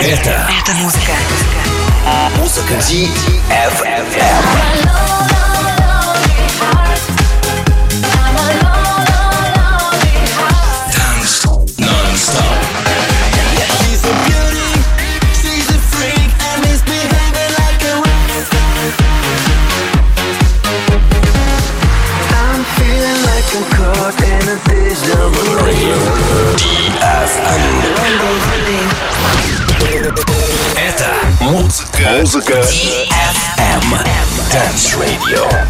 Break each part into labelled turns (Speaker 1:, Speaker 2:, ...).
Speaker 1: Это
Speaker 2: Это музыка.
Speaker 1: музыка DFM. музыка. Музыка DFM. Dance Radio.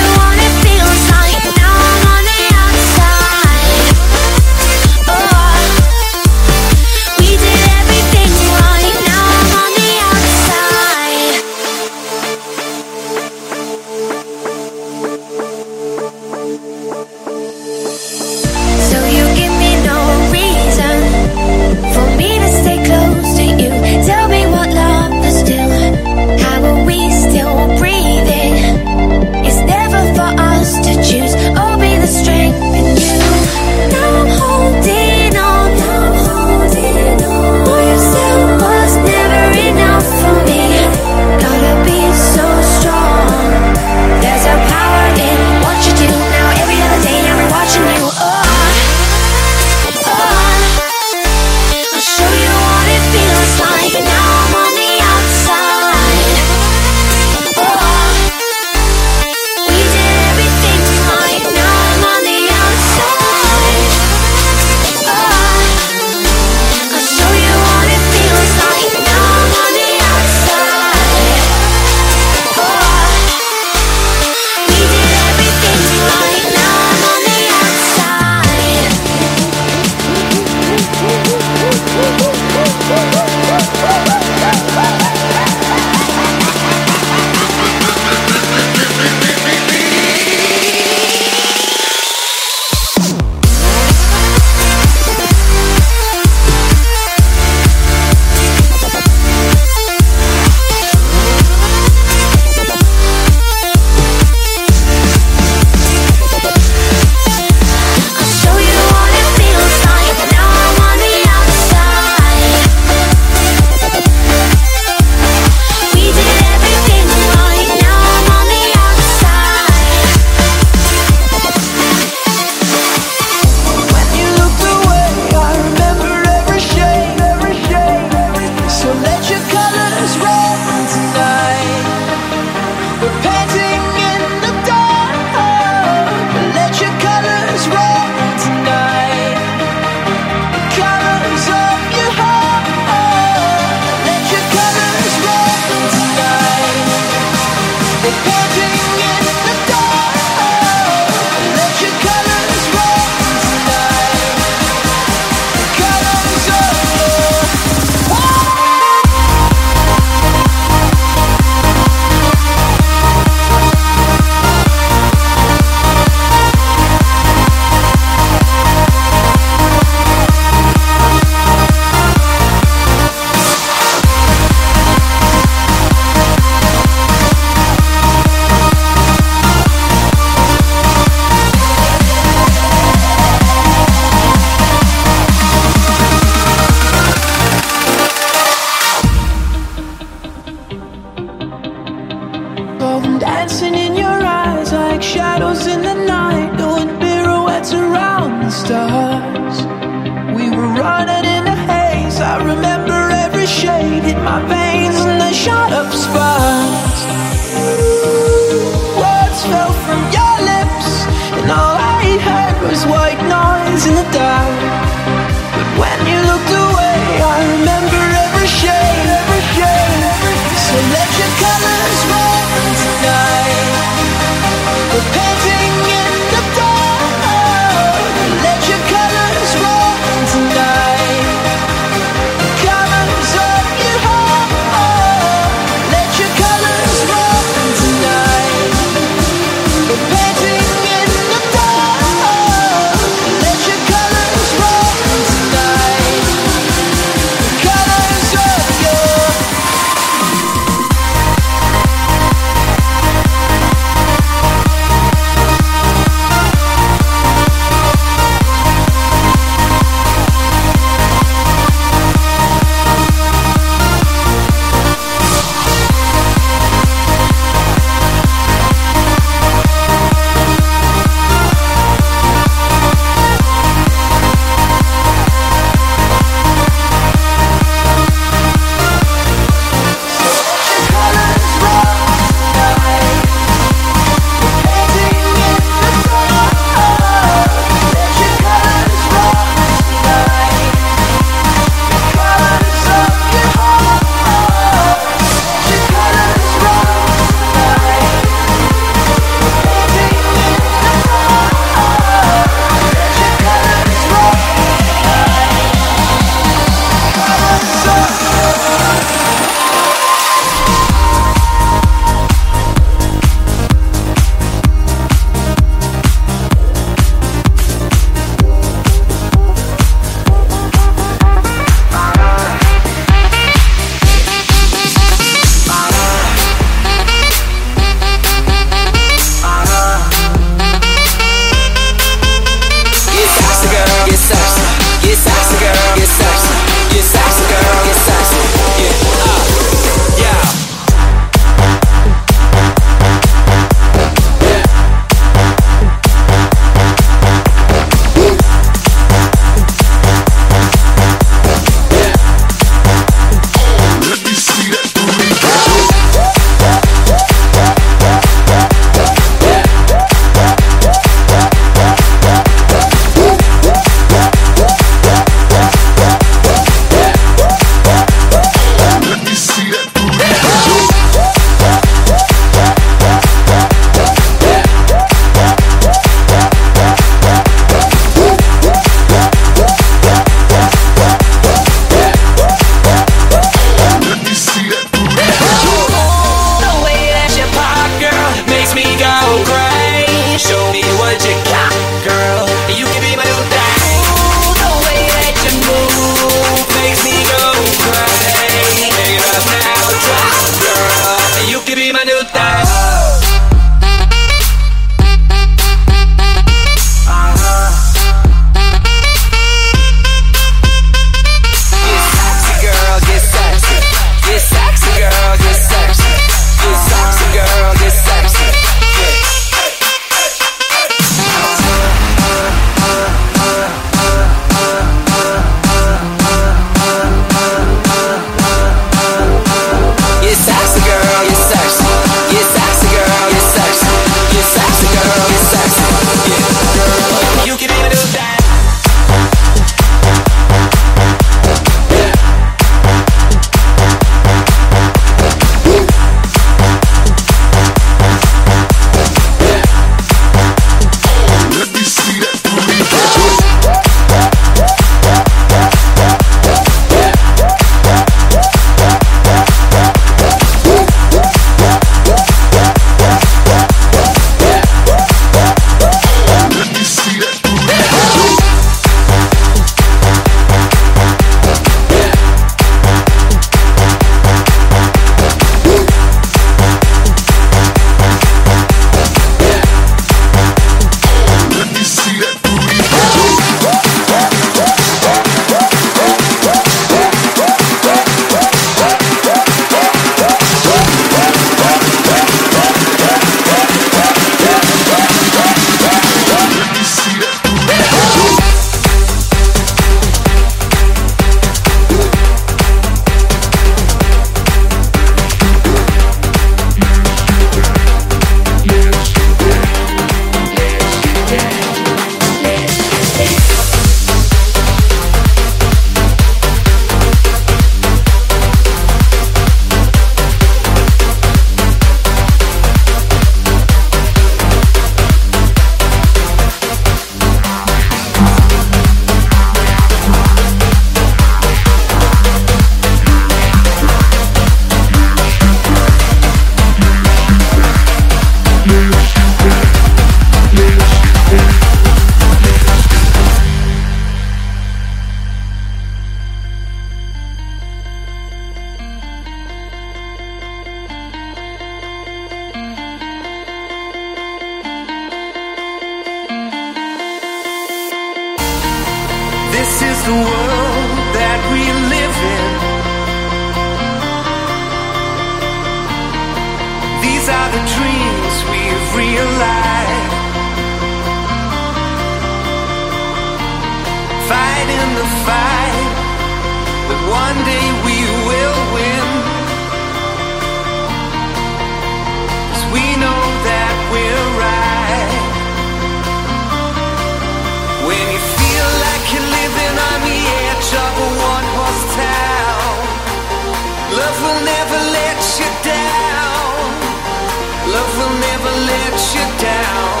Speaker 2: down.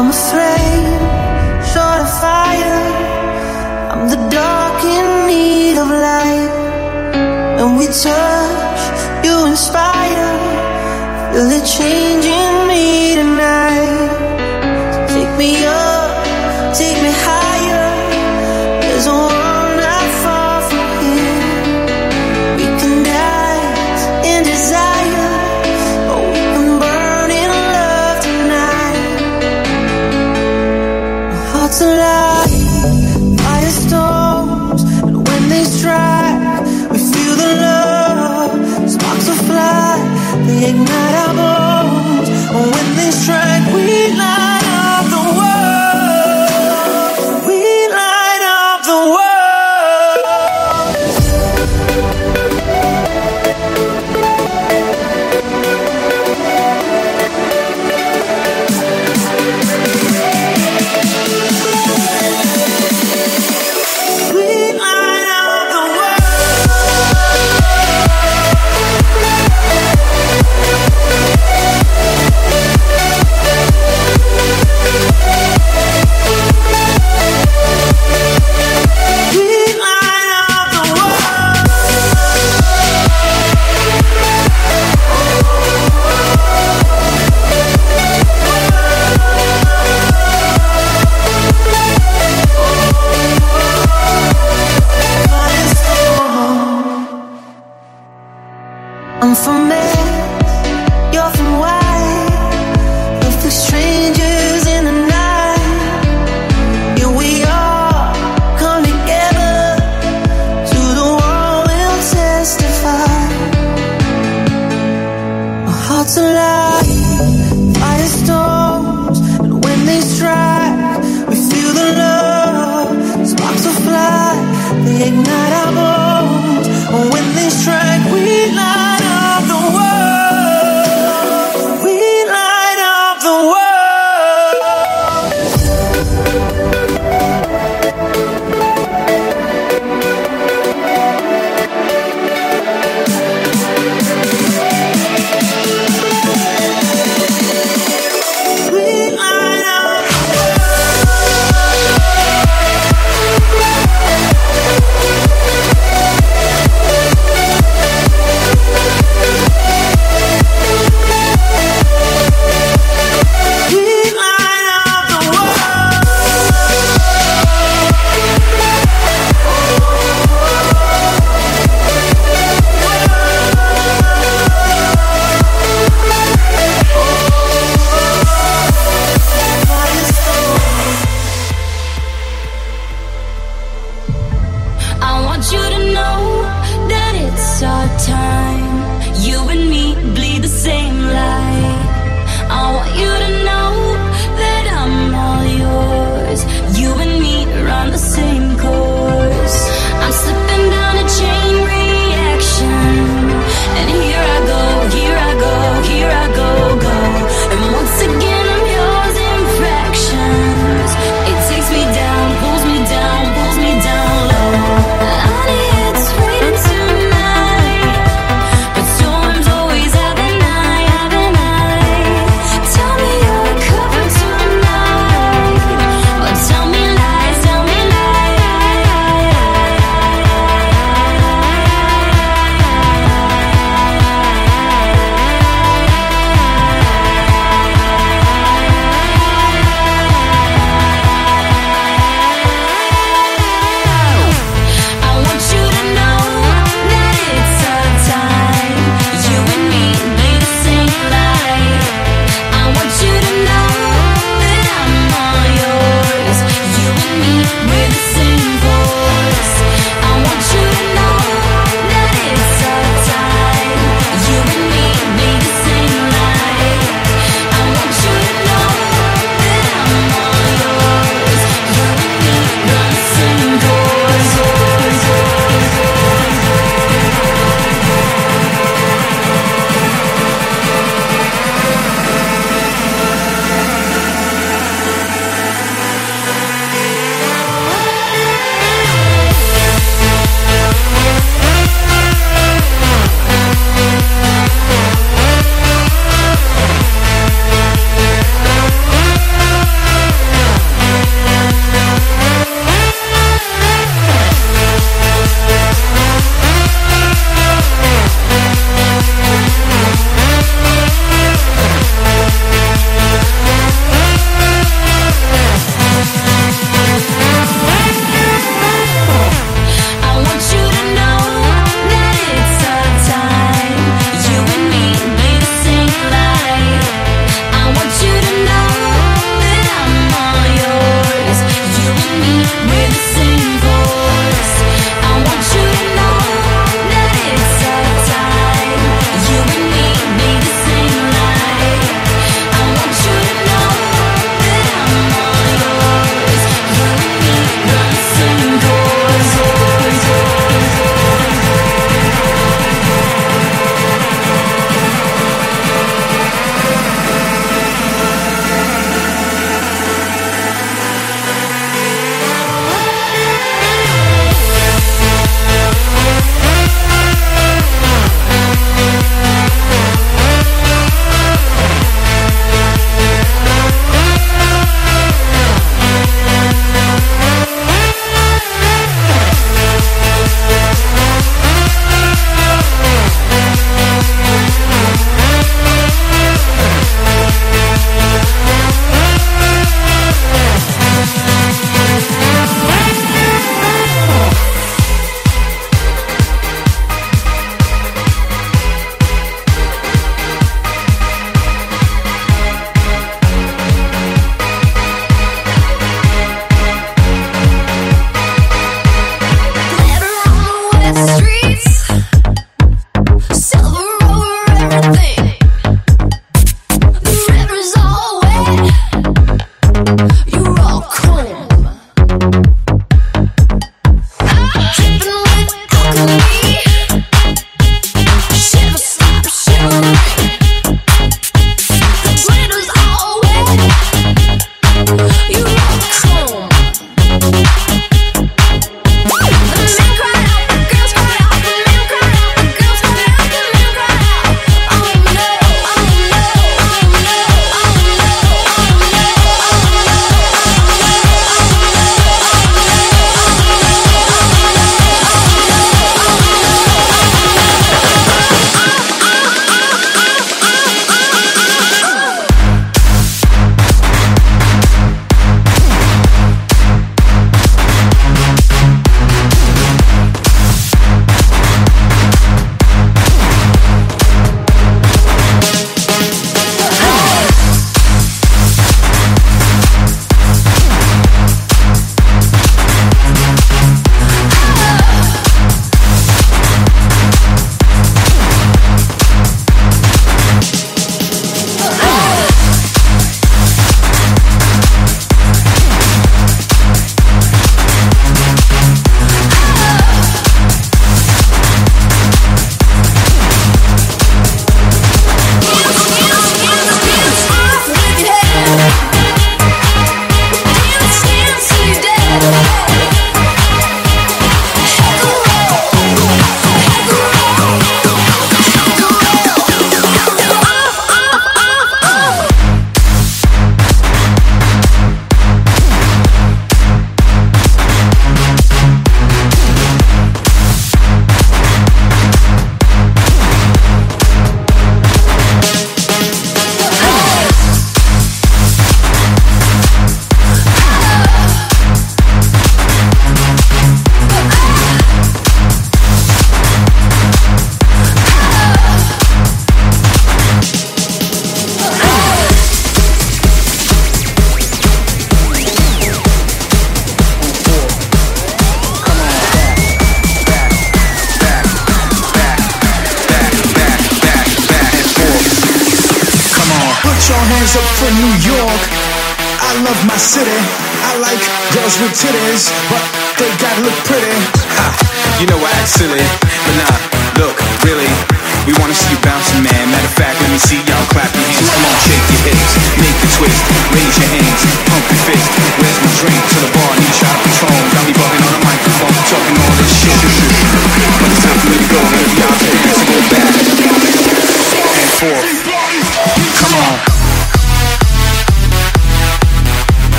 Speaker 2: I'm afraid, short of fire. I'm the dark in need of light. and we touch, you inspire, feel it changing.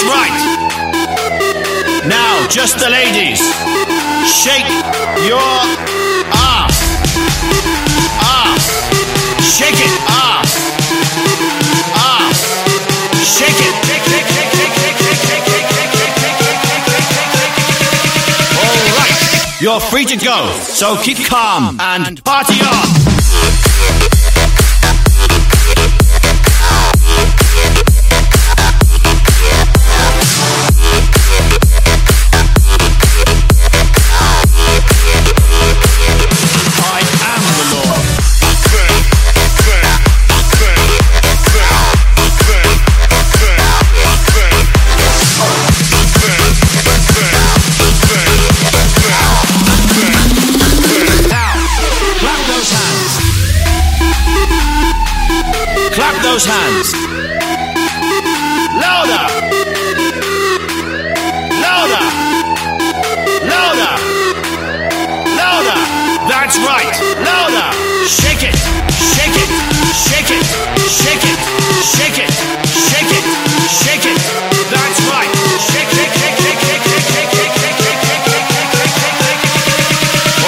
Speaker 3: That's right. Now, just the ladies. Shake your ass. Ass. Shake it. Ass. Ass. Shake it. All right. You're free to go, so keep calm and party on! those hands. Louder. Louder. Louder. Louder. That's right. Louder. Shake it. Shake it. Shake it. Shake it. Shake it. Shake it. Shake it. That's right. Shake, shake, shake, shake, shake, shake, shake, shake, shake, shake, shake, shake, shake.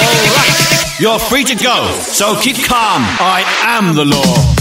Speaker 3: All right. You're free to go. So keep calm. I am the law.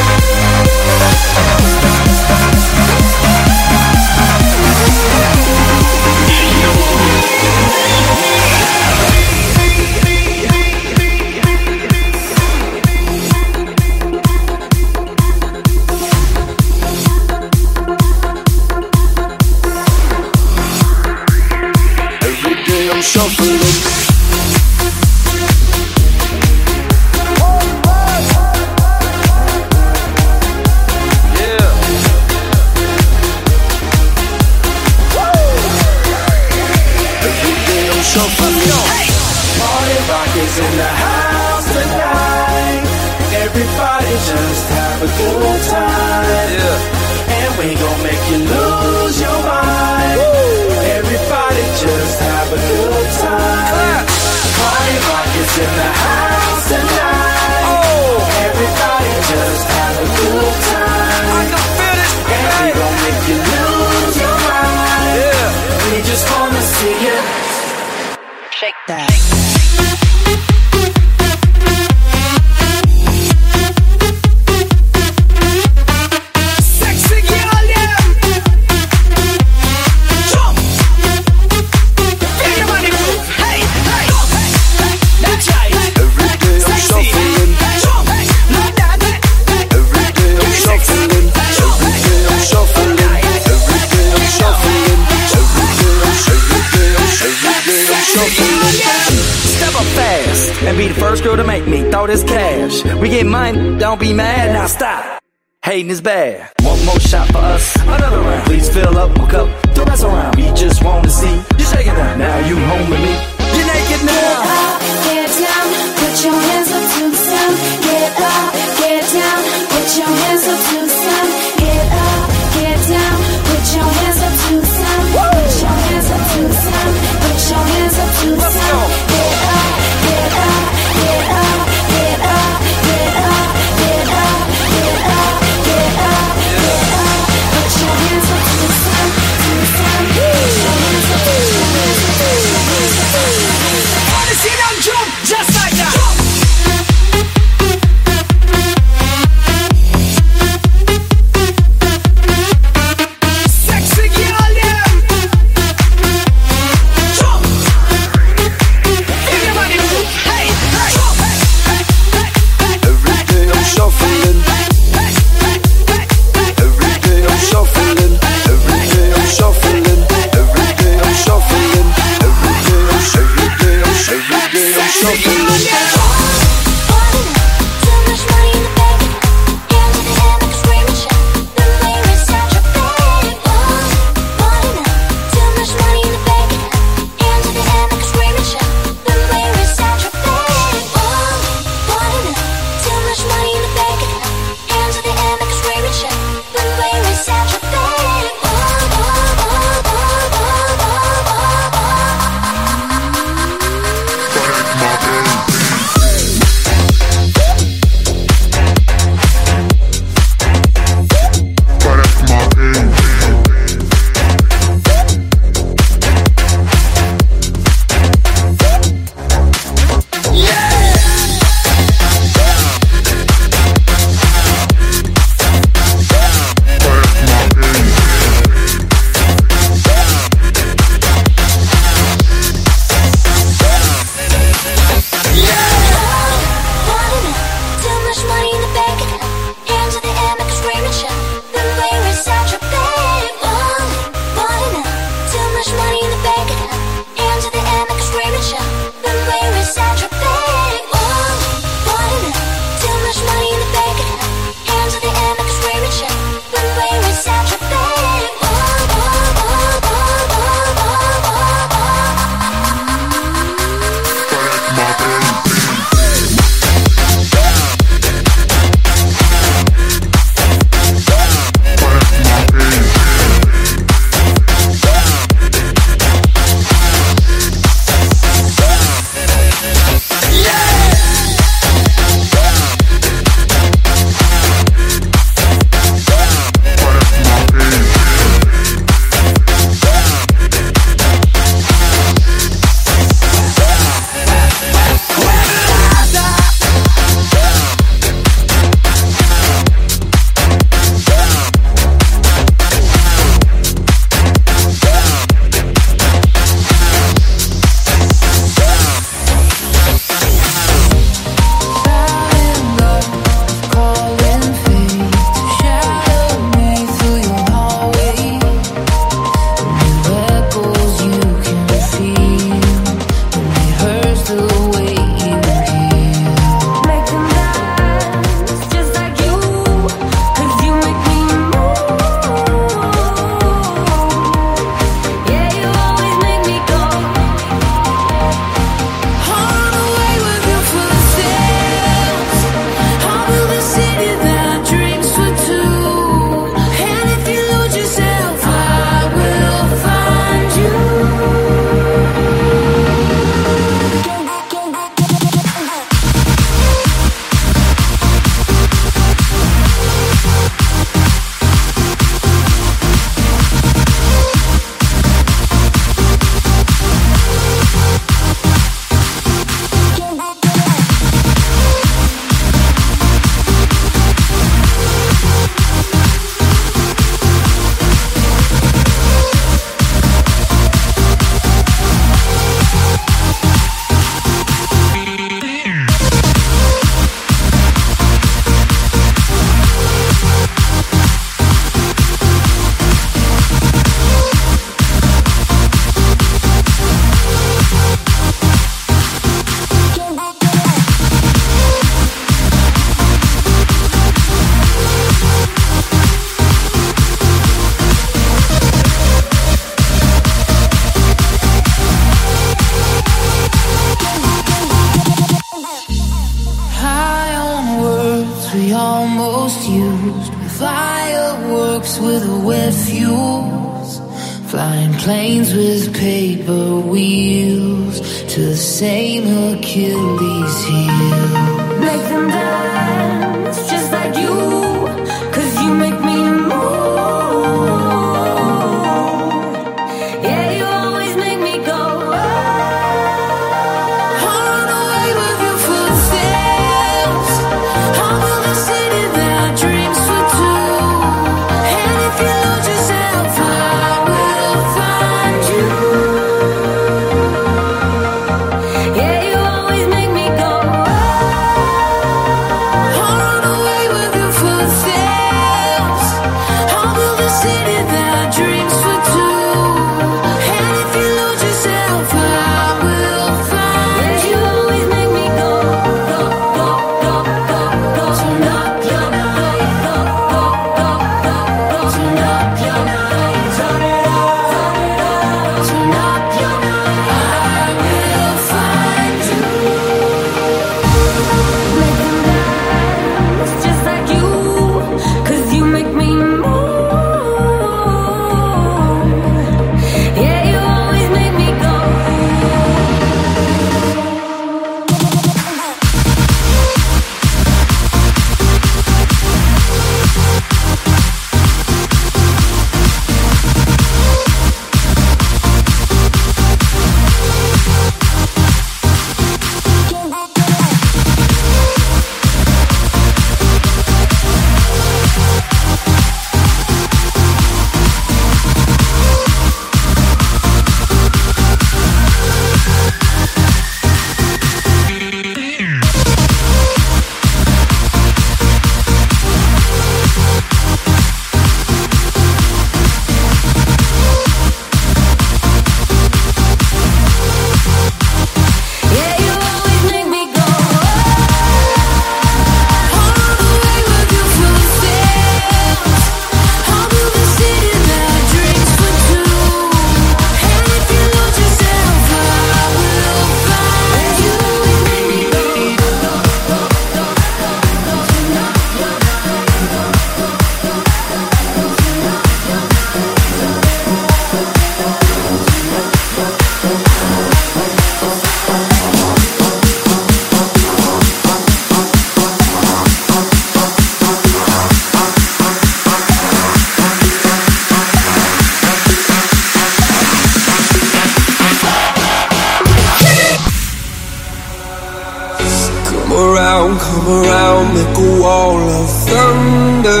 Speaker 2: around,
Speaker 4: come around, make a wall of thunder.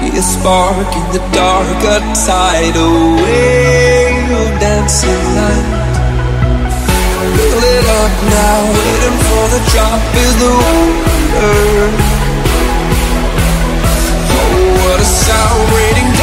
Speaker 4: Be a spark in the dark, a tidal wave of dancing light. Fill it up now, waiting for the drop is the wonder. Oh, what a sound,
Speaker 5: waiting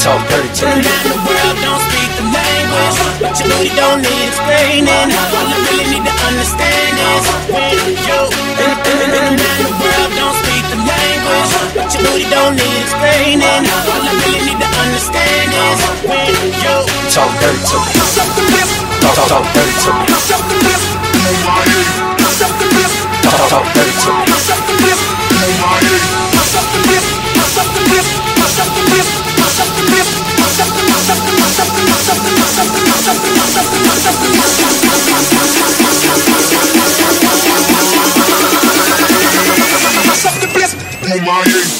Speaker 6: Talk dirty to me.
Speaker 5: the
Speaker 7: world don't speak the language, but booty don't need explaining. All I really need to understand is when you in, in, in, in, in the world don't speak the language, but booty don't need explaining. All I really need to understand is when you talk dirty to me. Talk, talk, talk dirty to me. Talk, talk dirty to me. Talk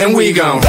Speaker 8: And
Speaker 7: we gon'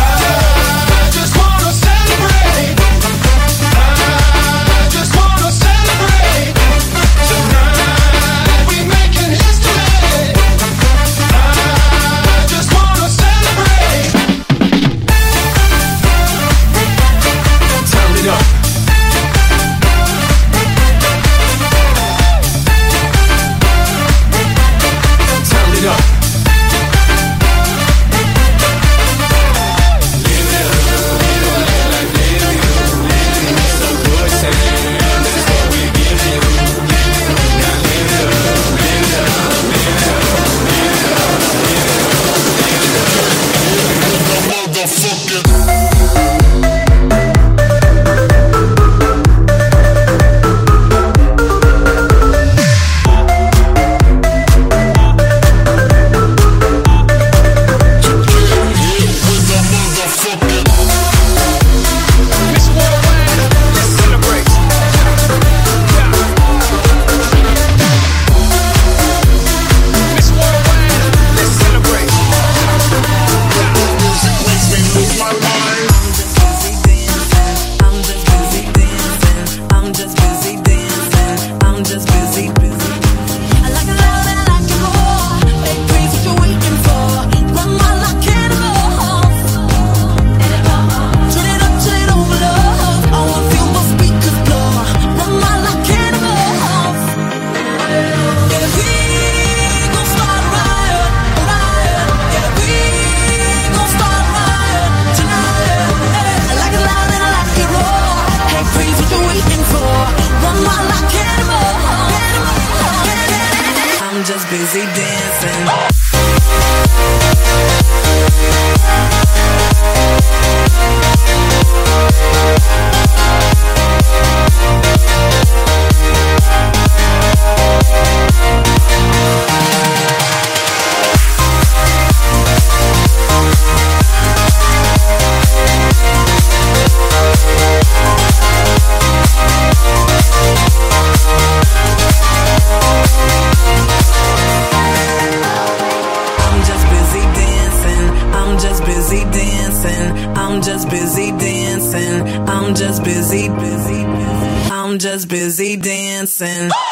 Speaker 9: busy dancing. Dancing.